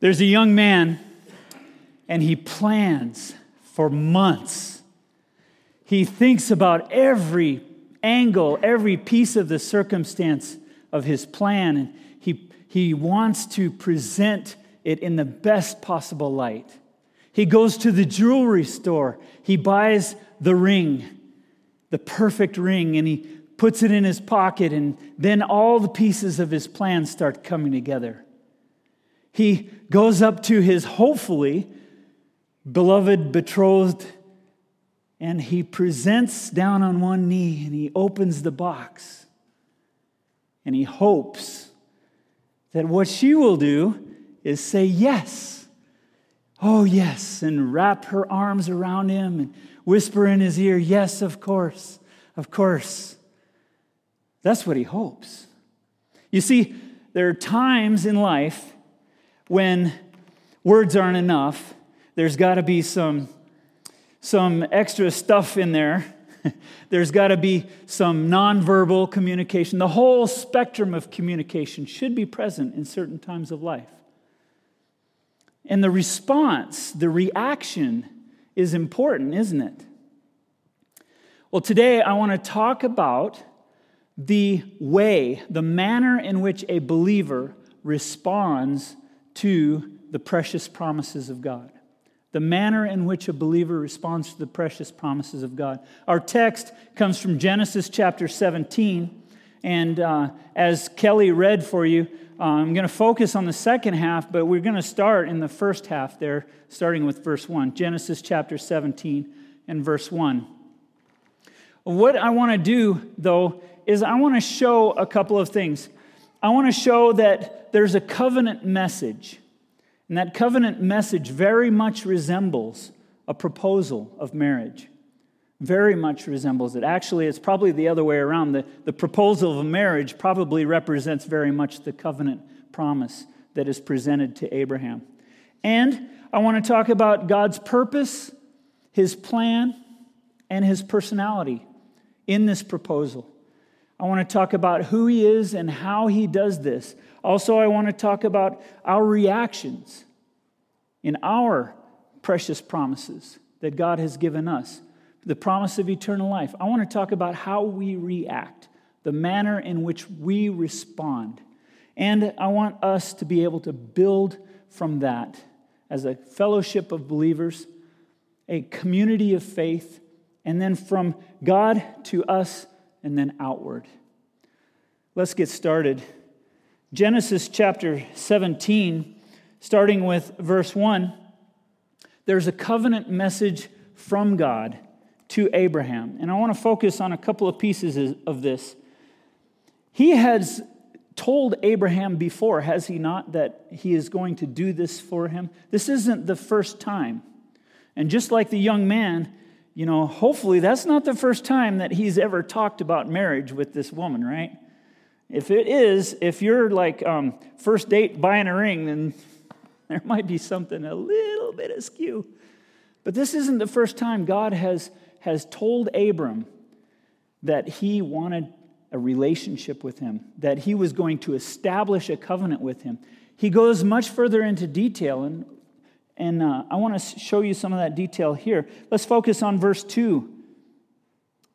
There's a young man, and he plans for months. He thinks about every angle, every piece of the circumstance of his plan, and he, he wants to present it in the best possible light. He goes to the jewelry store, he buys the ring, the perfect ring, and he puts it in his pocket, and then all the pieces of his plan start coming together. He goes up to his hopefully beloved betrothed and he presents down on one knee and he opens the box and he hopes that what she will do is say yes. Oh, yes, and wrap her arms around him and whisper in his ear, Yes, of course, of course. That's what he hopes. You see, there are times in life when words aren't enough, there's got to be some, some extra stuff in there. there's got to be some nonverbal communication. The whole spectrum of communication should be present in certain times of life. And the response, the reaction, is important, isn't it? Well, today I want to talk about the way, the manner in which a believer responds to the precious promises of God. The manner in which a believer responds to the precious promises of God. Our text comes from Genesis chapter 17. And uh, as Kelly read for you, uh, I'm going to focus on the second half, but we're going to start in the first half there, starting with verse 1. Genesis chapter 17 and verse 1. What I want to do, though, is I want to show a couple of things. I want to show that there's a covenant message. And that covenant message very much resembles a proposal of marriage. Very much resembles it. Actually, it's probably the other way around. The, the proposal of a marriage probably represents very much the covenant promise that is presented to Abraham. And I want to talk about God's purpose, his plan, and his personality in this proposal. I want to talk about who he is and how he does this. Also, I want to talk about our reactions in our precious promises that God has given us, the promise of eternal life. I want to talk about how we react, the manner in which we respond. And I want us to be able to build from that as a fellowship of believers, a community of faith, and then from God to us and then outward. Let's get started. Genesis chapter 17, starting with verse 1, there's a covenant message from God to Abraham. And I want to focus on a couple of pieces of this. He has told Abraham before, has he not, that he is going to do this for him? This isn't the first time. And just like the young man, you know, hopefully that's not the first time that he's ever talked about marriage with this woman, right? If it is, if you're like um, first date buying a ring, then there might be something a little bit askew. But this isn't the first time God has, has told Abram that he wanted a relationship with him, that he was going to establish a covenant with him. He goes much further into detail, and and uh, I want to show you some of that detail here. Let's focus on verse 2.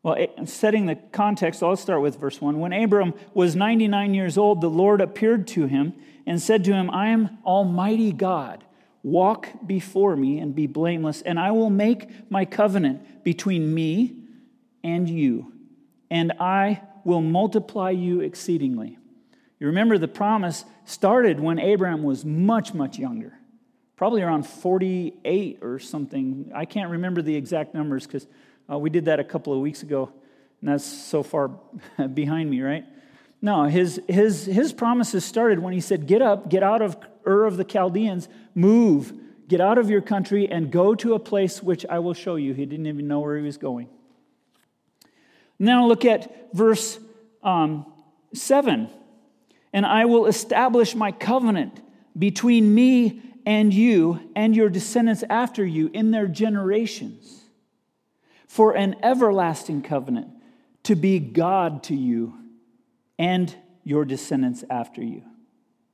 Well, setting the context, I'll start with verse 1. When Abram was 99 years old, the Lord appeared to him and said to him, I am Almighty God. Walk before me and be blameless, and I will make my covenant between me and you, and I will multiply you exceedingly. You remember the promise started when Abraham was much, much younger probably around 48 or something. I can't remember the exact numbers because uh, we did that a couple of weeks ago, and that's so far behind me, right? No, his, his, his promises started when he said, Get up, get out of Ur of the Chaldeans, move, get out of your country, and go to a place which I will show you. He didn't even know where he was going. Now look at verse um, 7. And I will establish my covenant between me and you and your descendants after you in their generations for an everlasting covenant to be God to you and your descendants after you.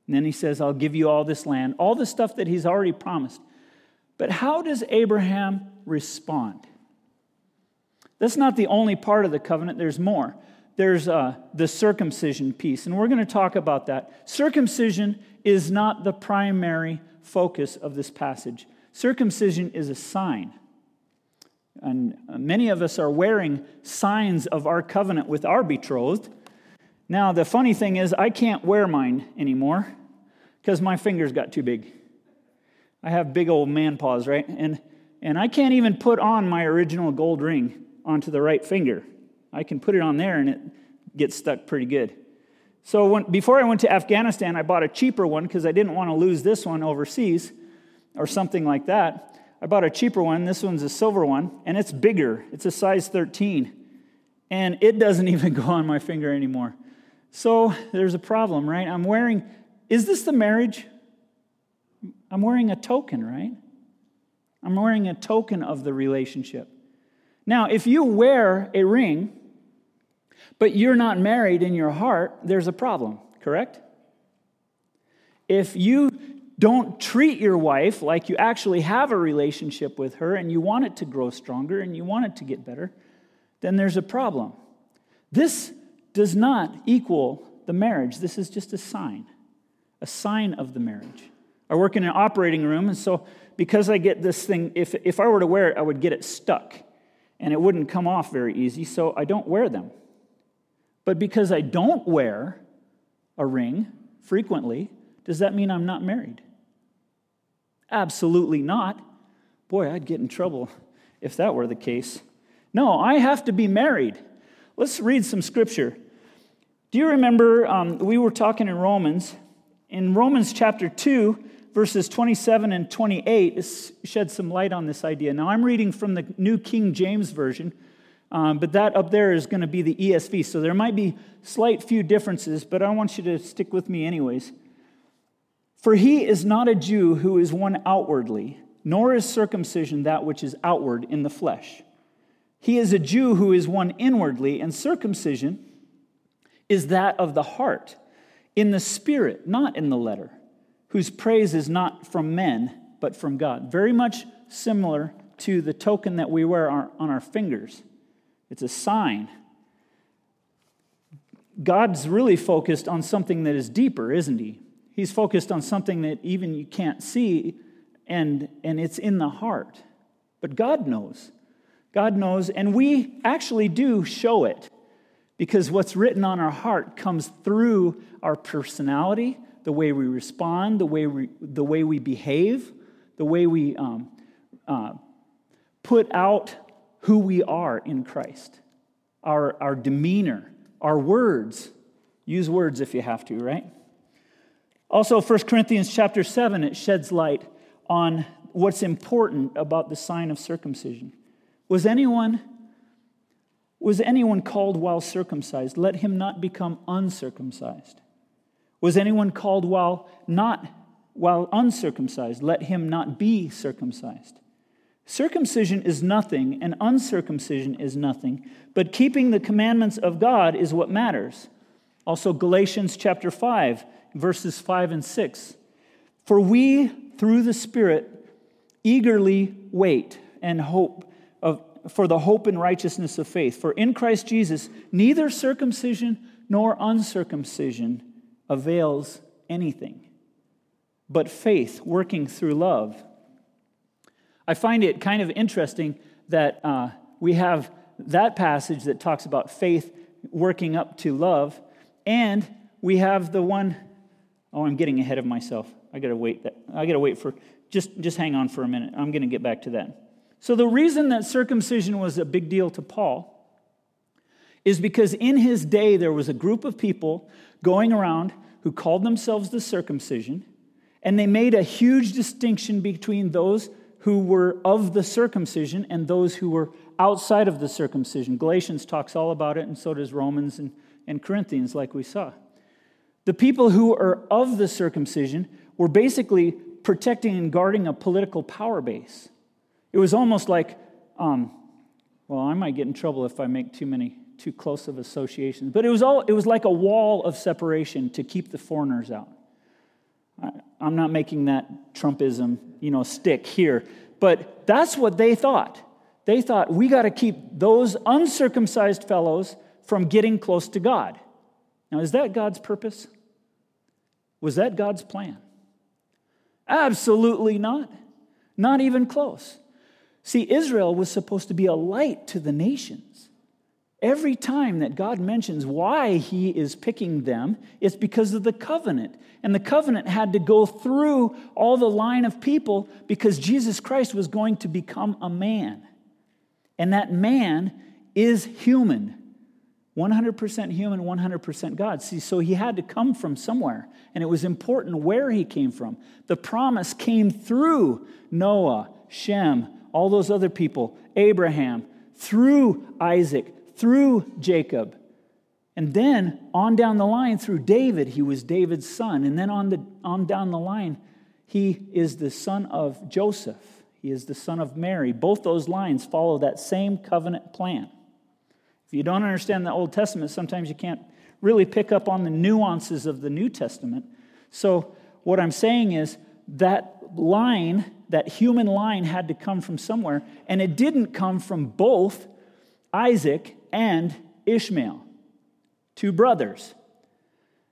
And then he says, I'll give you all this land, all the stuff that he's already promised. But how does Abraham respond? That's not the only part of the covenant, there's more. There's uh, the circumcision piece, and we're going to talk about that. Circumcision is not the primary focus of this passage, circumcision is a sign. And many of us are wearing signs of our covenant with our betrothed. Now, the funny thing is, I can't wear mine anymore because my fingers got too big. I have big old man paws, right? And, and I can't even put on my original gold ring onto the right finger. I can put it on there and it gets stuck pretty good. So when, before I went to Afghanistan, I bought a cheaper one because I didn't want to lose this one overseas or something like that. I bought a cheaper one. This one's a silver one, and it's bigger. It's a size 13. And it doesn't even go on my finger anymore. So there's a problem, right? I'm wearing, is this the marriage? I'm wearing a token, right? I'm wearing a token of the relationship. Now, if you wear a ring, but you're not married in your heart, there's a problem, correct? If you don't treat your wife like you actually have a relationship with her and you want it to grow stronger and you want it to get better, then there's a problem. This does not equal the marriage. This is just a sign, a sign of the marriage. I work in an operating room, and so because I get this thing, if, if I were to wear it, I would get it stuck and it wouldn't come off very easy, so I don't wear them. But because I don't wear a ring frequently, does that mean I'm not married? Absolutely not. Boy, I'd get in trouble if that were the case. No, I have to be married. Let's read some scripture. Do you remember um, we were talking in Romans? In Romans chapter 2, verses 27 and 28, this sheds some light on this idea. Now, I'm reading from the New King James Version, um, but that up there is going to be the ESV. So there might be slight few differences, but I want you to stick with me anyways. For he is not a Jew who is one outwardly, nor is circumcision that which is outward in the flesh. He is a Jew who is one inwardly, and circumcision is that of the heart, in the spirit, not in the letter, whose praise is not from men, but from God. Very much similar to the token that we wear on our fingers. It's a sign. God's really focused on something that is deeper, isn't he? He's focused on something that even you can't see, and, and it's in the heart. But God knows. God knows, and we actually do show it because what's written on our heart comes through our personality, the way we respond, the way we, the way we behave, the way we um, uh, put out who we are in Christ, our, our demeanor, our words. Use words if you have to, right? Also, 1 Corinthians chapter 7, it sheds light on what's important about the sign of circumcision. Was anyone was anyone called while circumcised? Let him not become uncircumcised. Was anyone called while not while uncircumcised? Let him not be circumcised. Circumcision is nothing, and uncircumcision is nothing, but keeping the commandments of God is what matters. Also, Galatians chapter 5 verses 5 and 6. For we, through the Spirit, eagerly wait and hope of, for the hope and righteousness of faith. For in Christ Jesus, neither circumcision nor uncircumcision avails anything, but faith working through love. I find it kind of interesting that uh, we have that passage that talks about faith working up to love, and we have the one Oh, I'm getting ahead of myself. I gotta wait. That, I gotta wait for. Just just hang on for a minute. I'm gonna get back to that. So the reason that circumcision was a big deal to Paul is because in his day there was a group of people going around who called themselves the circumcision, and they made a huge distinction between those who were of the circumcision and those who were outside of the circumcision. Galatians talks all about it, and so does Romans and, and Corinthians, like we saw. The people who are of the circumcision were basically protecting and guarding a political power base. It was almost like, um, well, I might get in trouble if I make too many, too close of associations, but it was, all, it was like a wall of separation to keep the foreigners out. I'm not making that Trumpism, you know, stick here, but that's what they thought. They thought we got to keep those uncircumcised fellows from getting close to God. Now, is that God's purpose? Was that God's plan? Absolutely not. Not even close. See, Israel was supposed to be a light to the nations. Every time that God mentions why he is picking them, it's because of the covenant. And the covenant had to go through all the line of people because Jesus Christ was going to become a man. And that man is human 100% human, 100% God. See, so he had to come from somewhere, and it was important where he came from. The promise came through Noah, Shem, all those other people, Abraham, through Isaac, through Jacob. And then on down the line through David, he was David's son. And then on, the, on down the line, he is the son of Joseph. He is the son of Mary. Both those lines follow that same covenant plan. If you don't understand the Old Testament, sometimes you can't really pick up on the nuances of the New Testament. So, what I'm saying is that line, that human line, had to come from somewhere, and it didn't come from both Isaac and Ishmael, two brothers.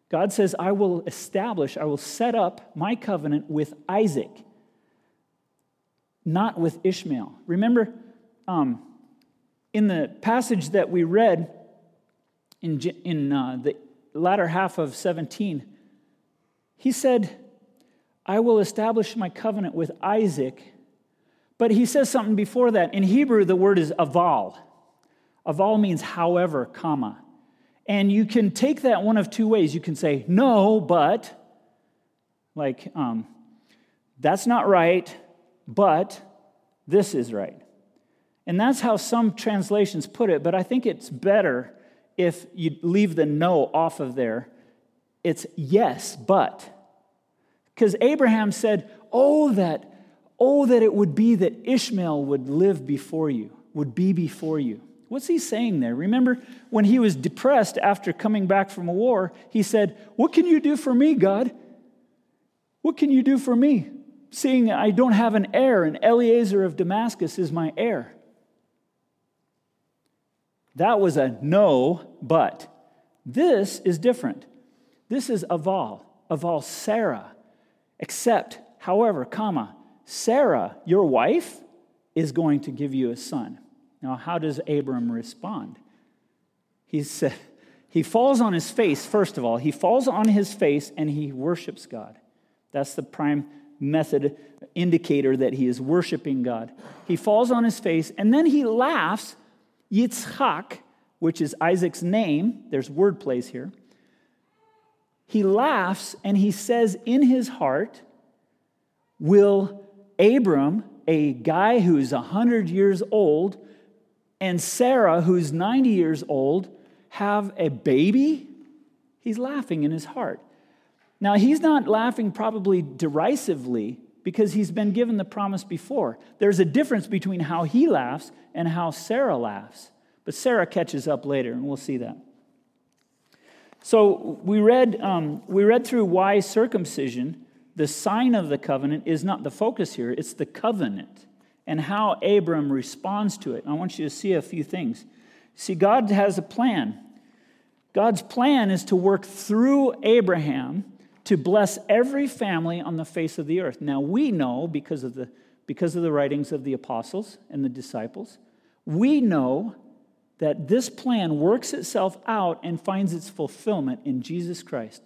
God says, I will establish, I will set up my covenant with Isaac, not with Ishmael. Remember, um, in the passage that we read in, in uh, the latter half of 17, he said, I will establish my covenant with Isaac. But he says something before that. In Hebrew, the word is aval. Aval means however, comma. And you can take that one of two ways. You can say, no, but, like, um, that's not right, but this is right. And that's how some translations put it, but I think it's better if you leave the no off of there. It's yes, but. Because Abraham said, Oh, that, oh, that it would be that Ishmael would live before you, would be before you. What's he saying there? Remember when he was depressed after coming back from a war, he said, What can you do for me, God? What can you do for me? Seeing I don't have an heir, and Eliezer of Damascus is my heir. That was a no, but. This is different. This is aval, aval Sarah. Except, however, comma, Sarah, your wife, is going to give you a son. Now, how does Abram respond? He said, he falls on his face, first of all. He falls on his face and he worships God. That's the prime method indicator that he is worshiping God. He falls on his face and then he laughs Yitzchak, which is Isaac's name, there's word plays here, he laughs and he says in his heart, Will Abram, a guy who's 100 years old, and Sarah, who's 90 years old, have a baby? He's laughing in his heart. Now, he's not laughing probably derisively because he's been given the promise before. There's a difference between how he laughs and how Sarah laughs. But Sarah catches up later, and we'll see that. So we read, um, we read through why circumcision, the sign of the covenant, is not the focus here, it's the covenant and how Abram responds to it. I want you to see a few things. See, God has a plan. God's plan is to work through Abraham to bless every family on the face of the earth. Now, we know because of the, because of the writings of the apostles and the disciples, we know that this plan works itself out and finds its fulfillment in Jesus Christ,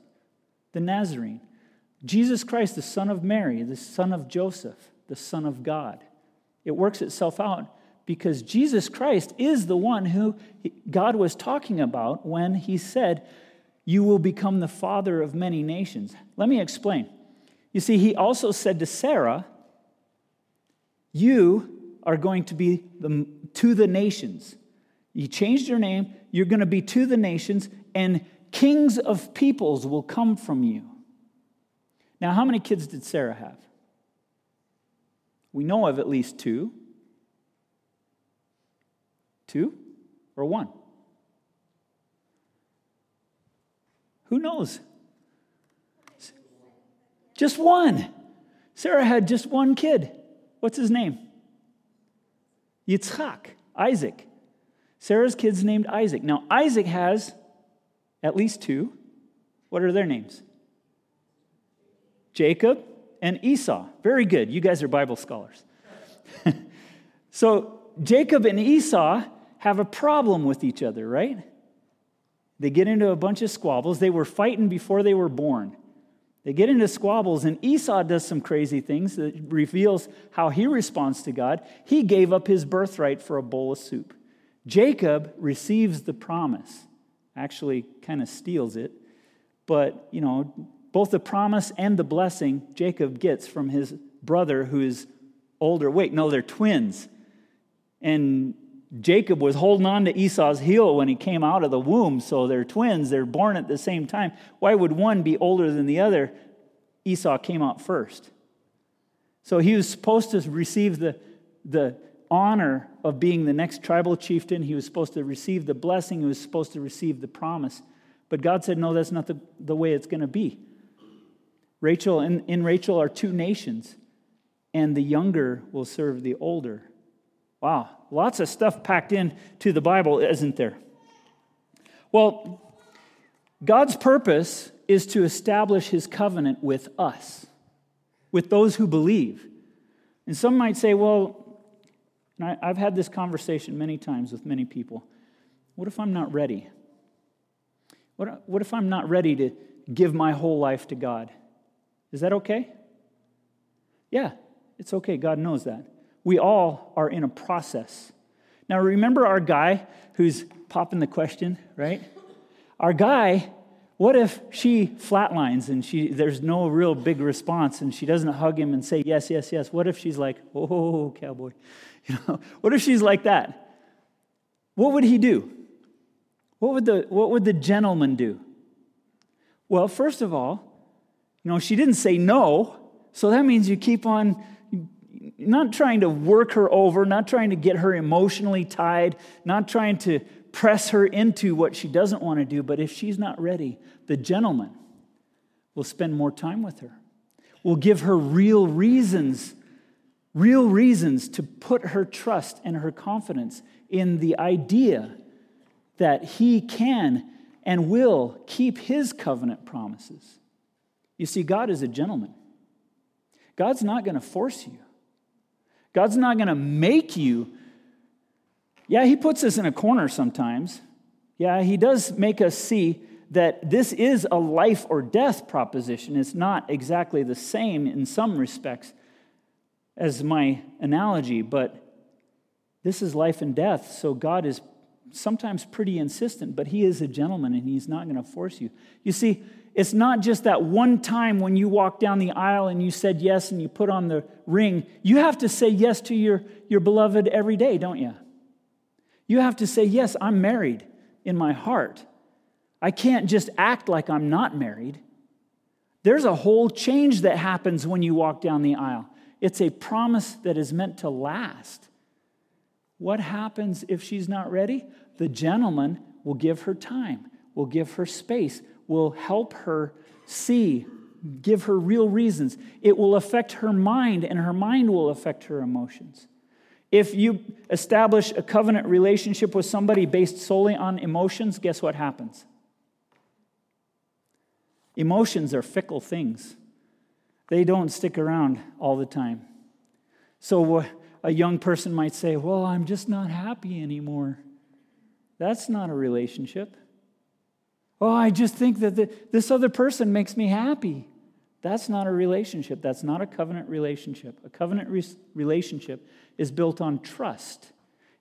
the Nazarene. Jesus Christ, the son of Mary, the son of Joseph, the son of God. It works itself out because Jesus Christ is the one who God was talking about when he said, you will become the father of many nations. Let me explain. You see, he also said to Sarah, You are going to be the, to the nations. You changed your name, you're going to be to the nations, and kings of peoples will come from you. Now, how many kids did Sarah have? We know of at least two. Two or one? Who knows? Just one. Sarah had just one kid. What's his name? Yitzchak, Isaac. Sarah's kid's named Isaac. Now, Isaac has at least two. What are their names? Jacob and Esau. Very good. You guys are Bible scholars. so, Jacob and Esau have a problem with each other, right? They get into a bunch of squabbles. They were fighting before they were born. They get into squabbles, and Esau does some crazy things that reveals how he responds to God. He gave up his birthright for a bowl of soup. Jacob receives the promise, actually, kind of steals it. But, you know, both the promise and the blessing Jacob gets from his brother who is older. Wait, no, they're twins. And Jacob was holding on to Esau's heel when he came out of the womb, so they're twins. They're born at the same time. Why would one be older than the other? Esau came out first. So he was supposed to receive the, the honor of being the next tribal chieftain. He was supposed to receive the blessing. He was supposed to receive the promise. But God said, no, that's not the, the way it's going to be. Rachel, in, in Rachel are two nations, and the younger will serve the older. Wow, lots of stuff packed into the Bible, isn't there? Well, God's purpose is to establish his covenant with us, with those who believe. And some might say, well, I, have had this conversation many times with many people. What if I'm not ready? What, what if I'm not ready to give my whole life to God? Is that okay? Yeah, it's okay. God knows that. We all are in a process. Now, remember our guy who's popping the question, right? Our guy, what if she flatlines and she, there's no real big response and she doesn't hug him and say, yes, yes, yes? What if she's like, oh, cowboy? You know, what if she's like that? What would he do? What would the, what would the gentleman do? Well, first of all, you know, she didn't say no, so that means you keep on not trying to work her over, not trying to get her emotionally tied, not trying to press her into what she doesn't want to do, but if she's not ready, the gentleman will spend more time with her, will give her real reasons, real reasons to put her trust and her confidence in the idea that he can and will keep his covenant promises. You see, God is a gentleman. God's not going to force you. God's not going to make you. Yeah, He puts us in a corner sometimes. Yeah, He does make us see that this is a life or death proposition. It's not exactly the same in some respects as my analogy, but this is life and death. So God is sometimes pretty insistent, but He is a gentleman and He's not going to force you. You see, it's not just that one time when you walk down the aisle and you said yes and you put on the ring. You have to say yes to your, your beloved every day, don't you? You have to say, Yes, I'm married in my heart. I can't just act like I'm not married. There's a whole change that happens when you walk down the aisle. It's a promise that is meant to last. What happens if she's not ready? The gentleman will give her time, will give her space, will help her see, give her real reasons. It will affect her mind, and her mind will affect her emotions. If you establish a covenant relationship with somebody based solely on emotions, guess what happens? Emotions are fickle things, they don't stick around all the time. So, a young person might say, Well, I'm just not happy anymore. That's not a relationship. Oh, I just think that the, this other person makes me happy. That's not a relationship. That's not a covenant relationship. A covenant re- relationship is built on trust.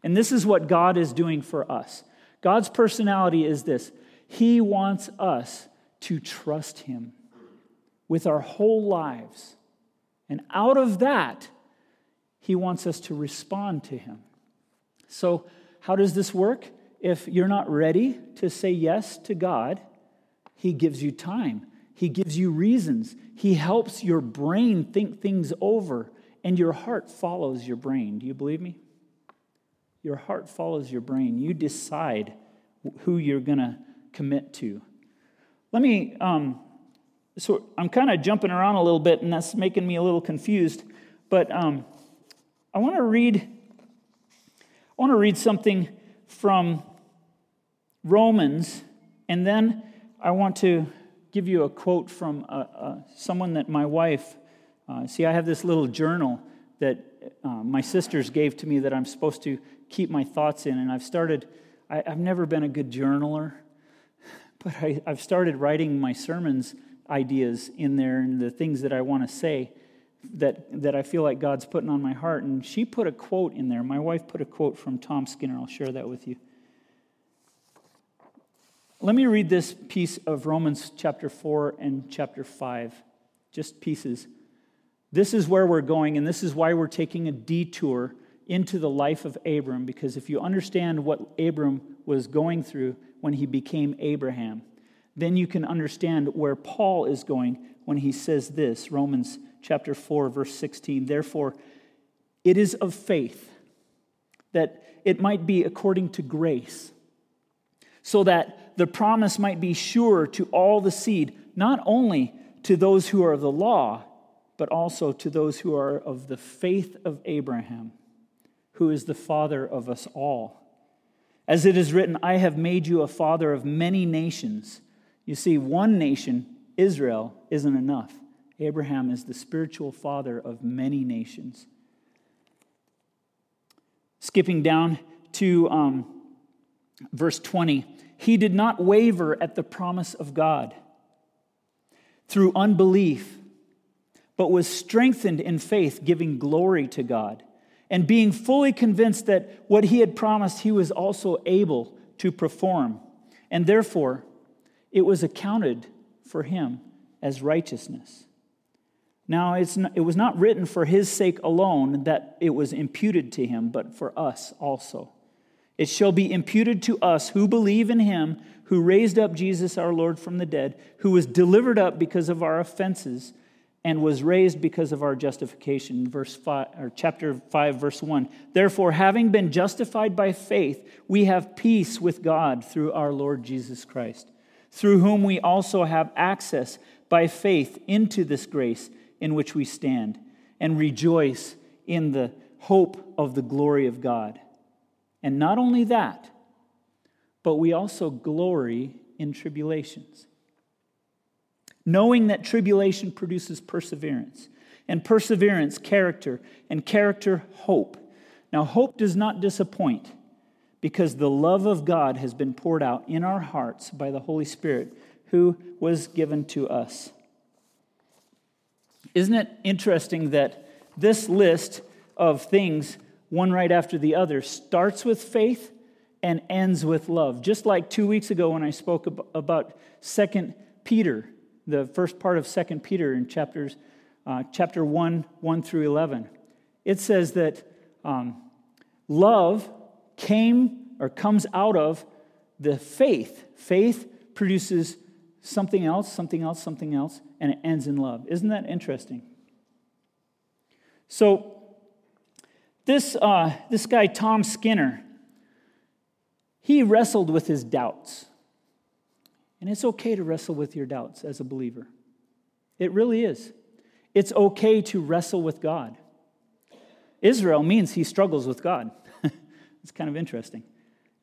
And this is what God is doing for us. God's personality is this He wants us to trust Him with our whole lives. And out of that, He wants us to respond to Him. So, how does this work? If you're not ready to say yes to God, He gives you time. He gives you reasons. He helps your brain think things over, and your heart follows your brain. Do you believe me? Your heart follows your brain. You decide who you're going to commit to. Let me um, so I'm kind of jumping around a little bit, and that's making me a little confused. But um, I want to read. I want to read something from Romans, and then I want to give you a quote from uh, uh, someone that my wife. Uh, see, I have this little journal that uh, my sisters gave to me that I'm supposed to keep my thoughts in, and I've started. I, have never been a good journaler, but I, I've started writing my sermons ideas in there and the things that I want to say that, that I feel like God's putting on my heart. And she put a quote in there. My wife put a quote from Tom Skinner. I'll share that with you. Let me read this piece of Romans chapter 4 and chapter 5, just pieces. This is where we're going, and this is why we're taking a detour into the life of Abram, because if you understand what Abram was going through when he became Abraham, then you can understand where Paul is going when he says this Romans chapter 4, verse 16. Therefore, it is of faith that it might be according to grace, so that the promise might be sure to all the seed, not only to those who are of the law, but also to those who are of the faith of Abraham, who is the father of us all. As it is written, I have made you a father of many nations you see, one nation, Israel, isn't enough. Abraham is the spiritual father of many nations. Skipping down to um, verse 20, he did not waver at the promise of God through unbelief, but was strengthened in faith, giving glory to God, and being fully convinced that what he had promised he was also able to perform. And therefore, it was accounted for him as righteousness. Now, not, it was not written for his sake alone that it was imputed to him, but for us also. It shall be imputed to us who believe in him who raised up Jesus our Lord from the dead, who was delivered up because of our offenses and was raised because of our justification verse 5 or chapter 5 verse 1 therefore having been justified by faith we have peace with god through our lord jesus christ through whom we also have access by faith into this grace in which we stand and rejoice in the hope of the glory of God. And not only that, but we also glory in tribulations, knowing that tribulation produces perseverance, and perseverance, character, and character, hope. Now, hope does not disappoint because the love of God has been poured out in our hearts by the Holy Spirit who was given to us. Isn't it interesting that this list of things, one right after the other, starts with faith and ends with love? Just like two weeks ago when I spoke about Second Peter, the first part of Second Peter in chapters, uh, chapter 1, 1 through 11. It says that um, love came or comes out of the faith. Faith produces something else, something else, something else, and it ends in love. Isn't that interesting? So, this, uh, this guy, Tom Skinner, he wrestled with his doubts. And it's okay to wrestle with your doubts as a believer. It really is. It's okay to wrestle with God. Israel means he struggles with God. It's kind of interesting.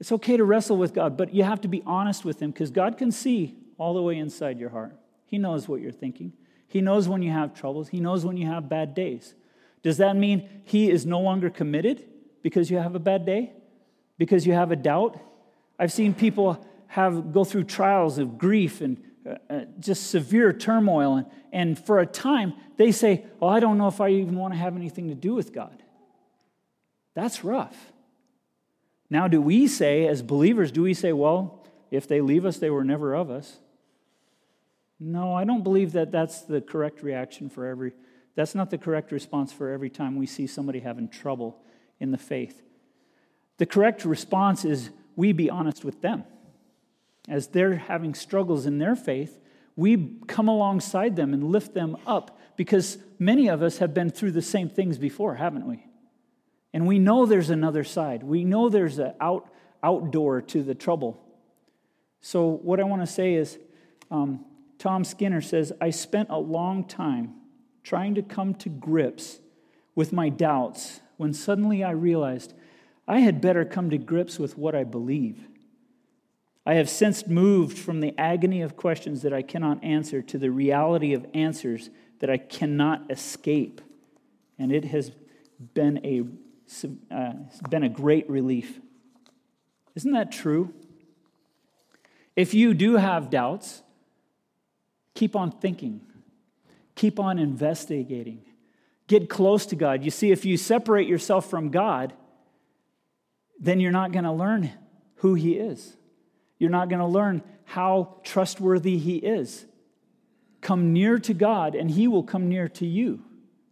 It's okay to wrestle with God, but you have to be honest with Him because God can see all the way inside your heart. He knows what you're thinking. He knows when you have troubles. He knows when you have bad days. Does that mean He is no longer committed because you have a bad day? Because you have a doubt? I've seen people have go through trials of grief and uh, uh just severe turmoil, and, and for a time they say, "Well, I don't know if I even want to have anything to do with God." That's rough. Now, do we say, as believers, do we say, well, if they leave us, they were never of us? No, I don't believe that that's the correct reaction for every, that's not the correct response for every time we see somebody having trouble in the faith. The correct response is we be honest with them. As they're having struggles in their faith, we come alongside them and lift them up because many of us have been through the same things before, haven't we? And we know there's another side. We know there's an out, outdoor to the trouble. So, what I want to say is um, Tom Skinner says, I spent a long time trying to come to grips with my doubts when suddenly I realized I had better come to grips with what I believe. I have since moved from the agony of questions that I cannot answer to the reality of answers that I cannot escape. And it has been a, uh, been a great relief. Isn't that true? If you do have doubts, keep on thinking, keep on investigating, get close to God. You see, if you separate yourself from God, then you're not going to learn who He is. You're not going to learn how trustworthy He is. Come near to God, and He will come near to you.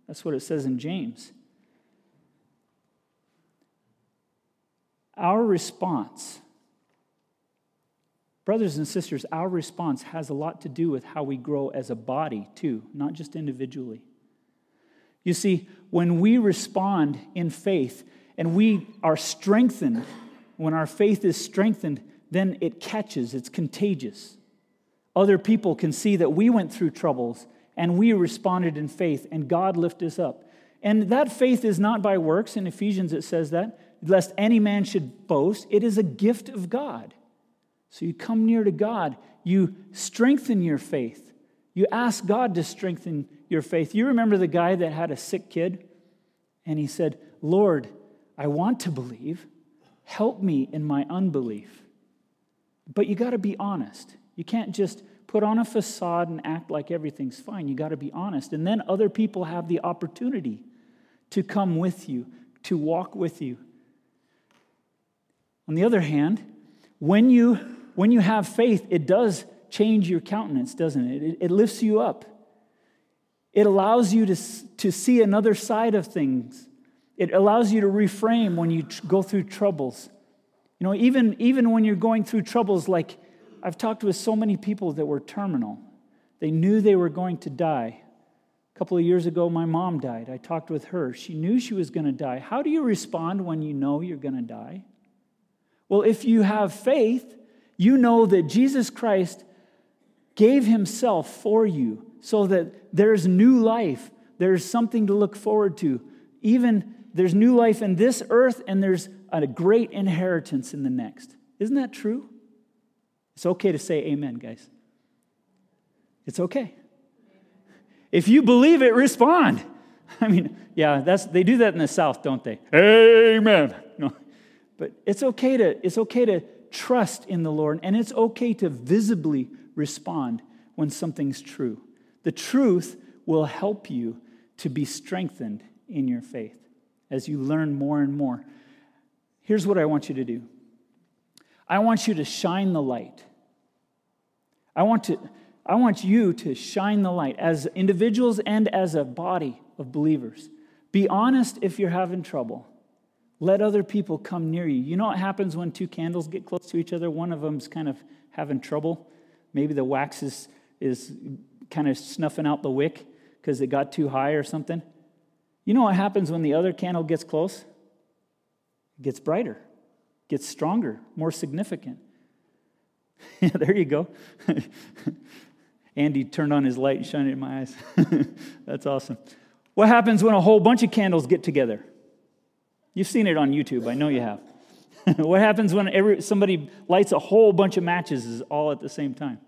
That's what it says in James. Our response, brothers and sisters, our response has a lot to do with how we grow as a body, too, not just individually. You see, when we respond in faith and we are strengthened, when our faith is strengthened, then it catches, it's contagious. Other people can see that we went through troubles and we responded in faith, and God lifted us up. And that faith is not by works. In Ephesians, it says that, lest any man should boast. It is a gift of God. So you come near to God, you strengthen your faith. You ask God to strengthen your faith. You remember the guy that had a sick kid? And he said, Lord, I want to believe. Help me in my unbelief. But you got to be honest. You can't just put on a facade and act like everything's fine. You got to be honest. And then other people have the opportunity to come with you, to walk with you. On the other hand, when you when you have faith, it does change your countenance, doesn't it? It, it lifts you up. It allows you to, to see another side of things. It allows you to reframe when you tr- go through troubles. You know, even, even when you're going through troubles, like I've talked with so many people that were terminal, they knew they were going to die. A couple of years ago, my mom died. I talked with her. She knew she was going to die. How do you respond when you know you're going to die? Well, if you have faith, you know that Jesus Christ gave himself for you so that there's new life. There's something to look forward to. Even there's new life in this earth and there's a great inheritance in the next. Isn't that true? It's okay to say amen, guys. It's okay. If you believe it, respond. I mean, yeah, that's they do that in the South, don't they? Amen. No. But it's okay to it's okay to trust in the Lord, and it's okay to visibly respond when something's true. The truth will help you to be strengthened in your faith as you learn more and more. Here's what I want you to do I want you to shine the light. I want, to, I want you to shine the light as individuals and as a body of believers. Be honest if you're having trouble. Let other people come near you. You know what happens when two candles get close to each other? One of them's kind of having trouble. Maybe the wax is, is kind of snuffing out the wick because it got too high or something. You know what happens when the other candle gets close? It gets brighter, gets stronger, more significant. there you go. Andy turned on his light and shined it in my eyes. That's awesome. What happens when a whole bunch of candles get together? You've seen it on YouTube, I know you have. what happens when every, somebody lights a whole bunch of matches all at the same time?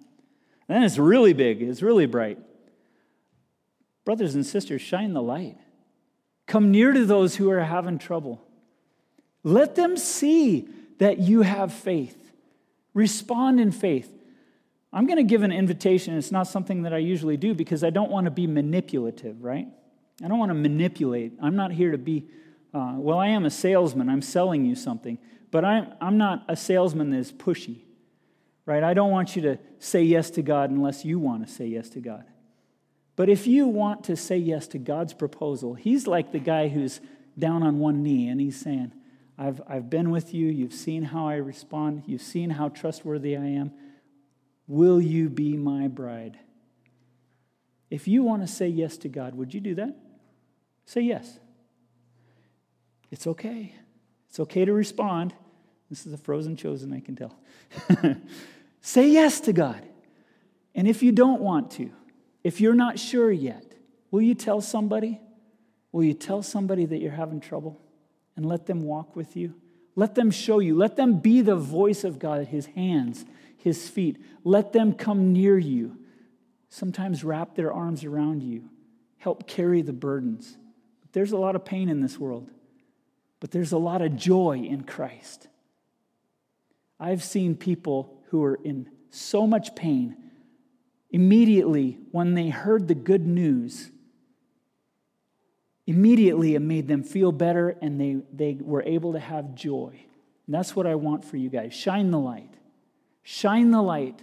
Then it's really big, it's really bright. Brothers and sisters, shine the light. Come near to those who are having trouble. Let them see that you have faith. Respond in faith. I'm going to give an invitation. It's not something that I usually do because I don't want to be manipulative, right? I don't want to manipulate. I'm not here to be uh, well, I am a salesman, I'm selling you something, but I'm, I'm not a salesman that is pushy, right? I don't want you to say yes to God unless you want to say yes to God. But if you want to say yes to God's proposal, He's like the guy who's down on one knee and He's saying, I've, I've been with you, you've seen how I respond, you've seen how trustworthy I am. Will you be my bride? If you want to say yes to God, would you do that? Say yes. It's okay. It's okay to respond. This is a frozen chosen, I can tell. Say yes to God. And if you don't want to, if you're not sure yet, will you tell somebody? Will you tell somebody that you're having trouble and let them walk with you? Let them show you. Let them be the voice of God, his hands, his feet. Let them come near you. Sometimes wrap their arms around you, help carry the burdens. There's a lot of pain in this world, but there's a lot of joy in Christ. I've seen people who are in so much pain immediately when they heard the good news immediately it made them feel better and they, they were able to have joy. And that's what I want for you guys. Shine the light. Shine the light.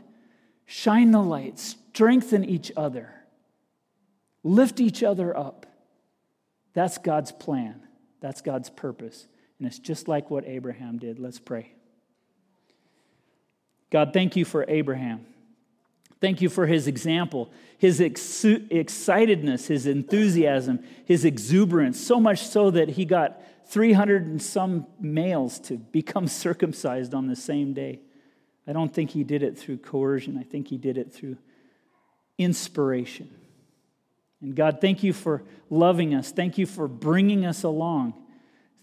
Shine the light. Strengthen each other. Lift each other up. That's God's plan. That's God's purpose. And it's just like what Abraham did. Let's pray. God, thank you for Abraham. Thank you for his example, his ex- excitedness, his enthusiasm, his exuberance, so much so that he got 300 and some males to become circumcised on the same day. I don't think he did it through coercion, I think he did it through inspiration. And God, thank you for loving us. Thank you for bringing us along.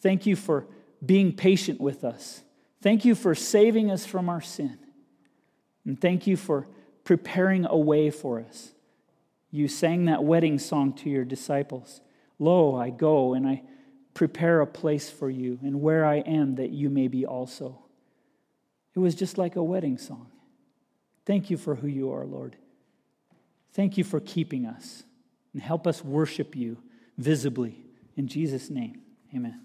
Thank you for being patient with us. Thank you for saving us from our sin. And thank you for preparing a way for us. You sang that wedding song to your disciples Lo, I go and I prepare a place for you, and where I am, that you may be also. It was just like a wedding song. Thank you for who you are, Lord. Thank you for keeping us and help us worship you visibly. In Jesus' name, amen.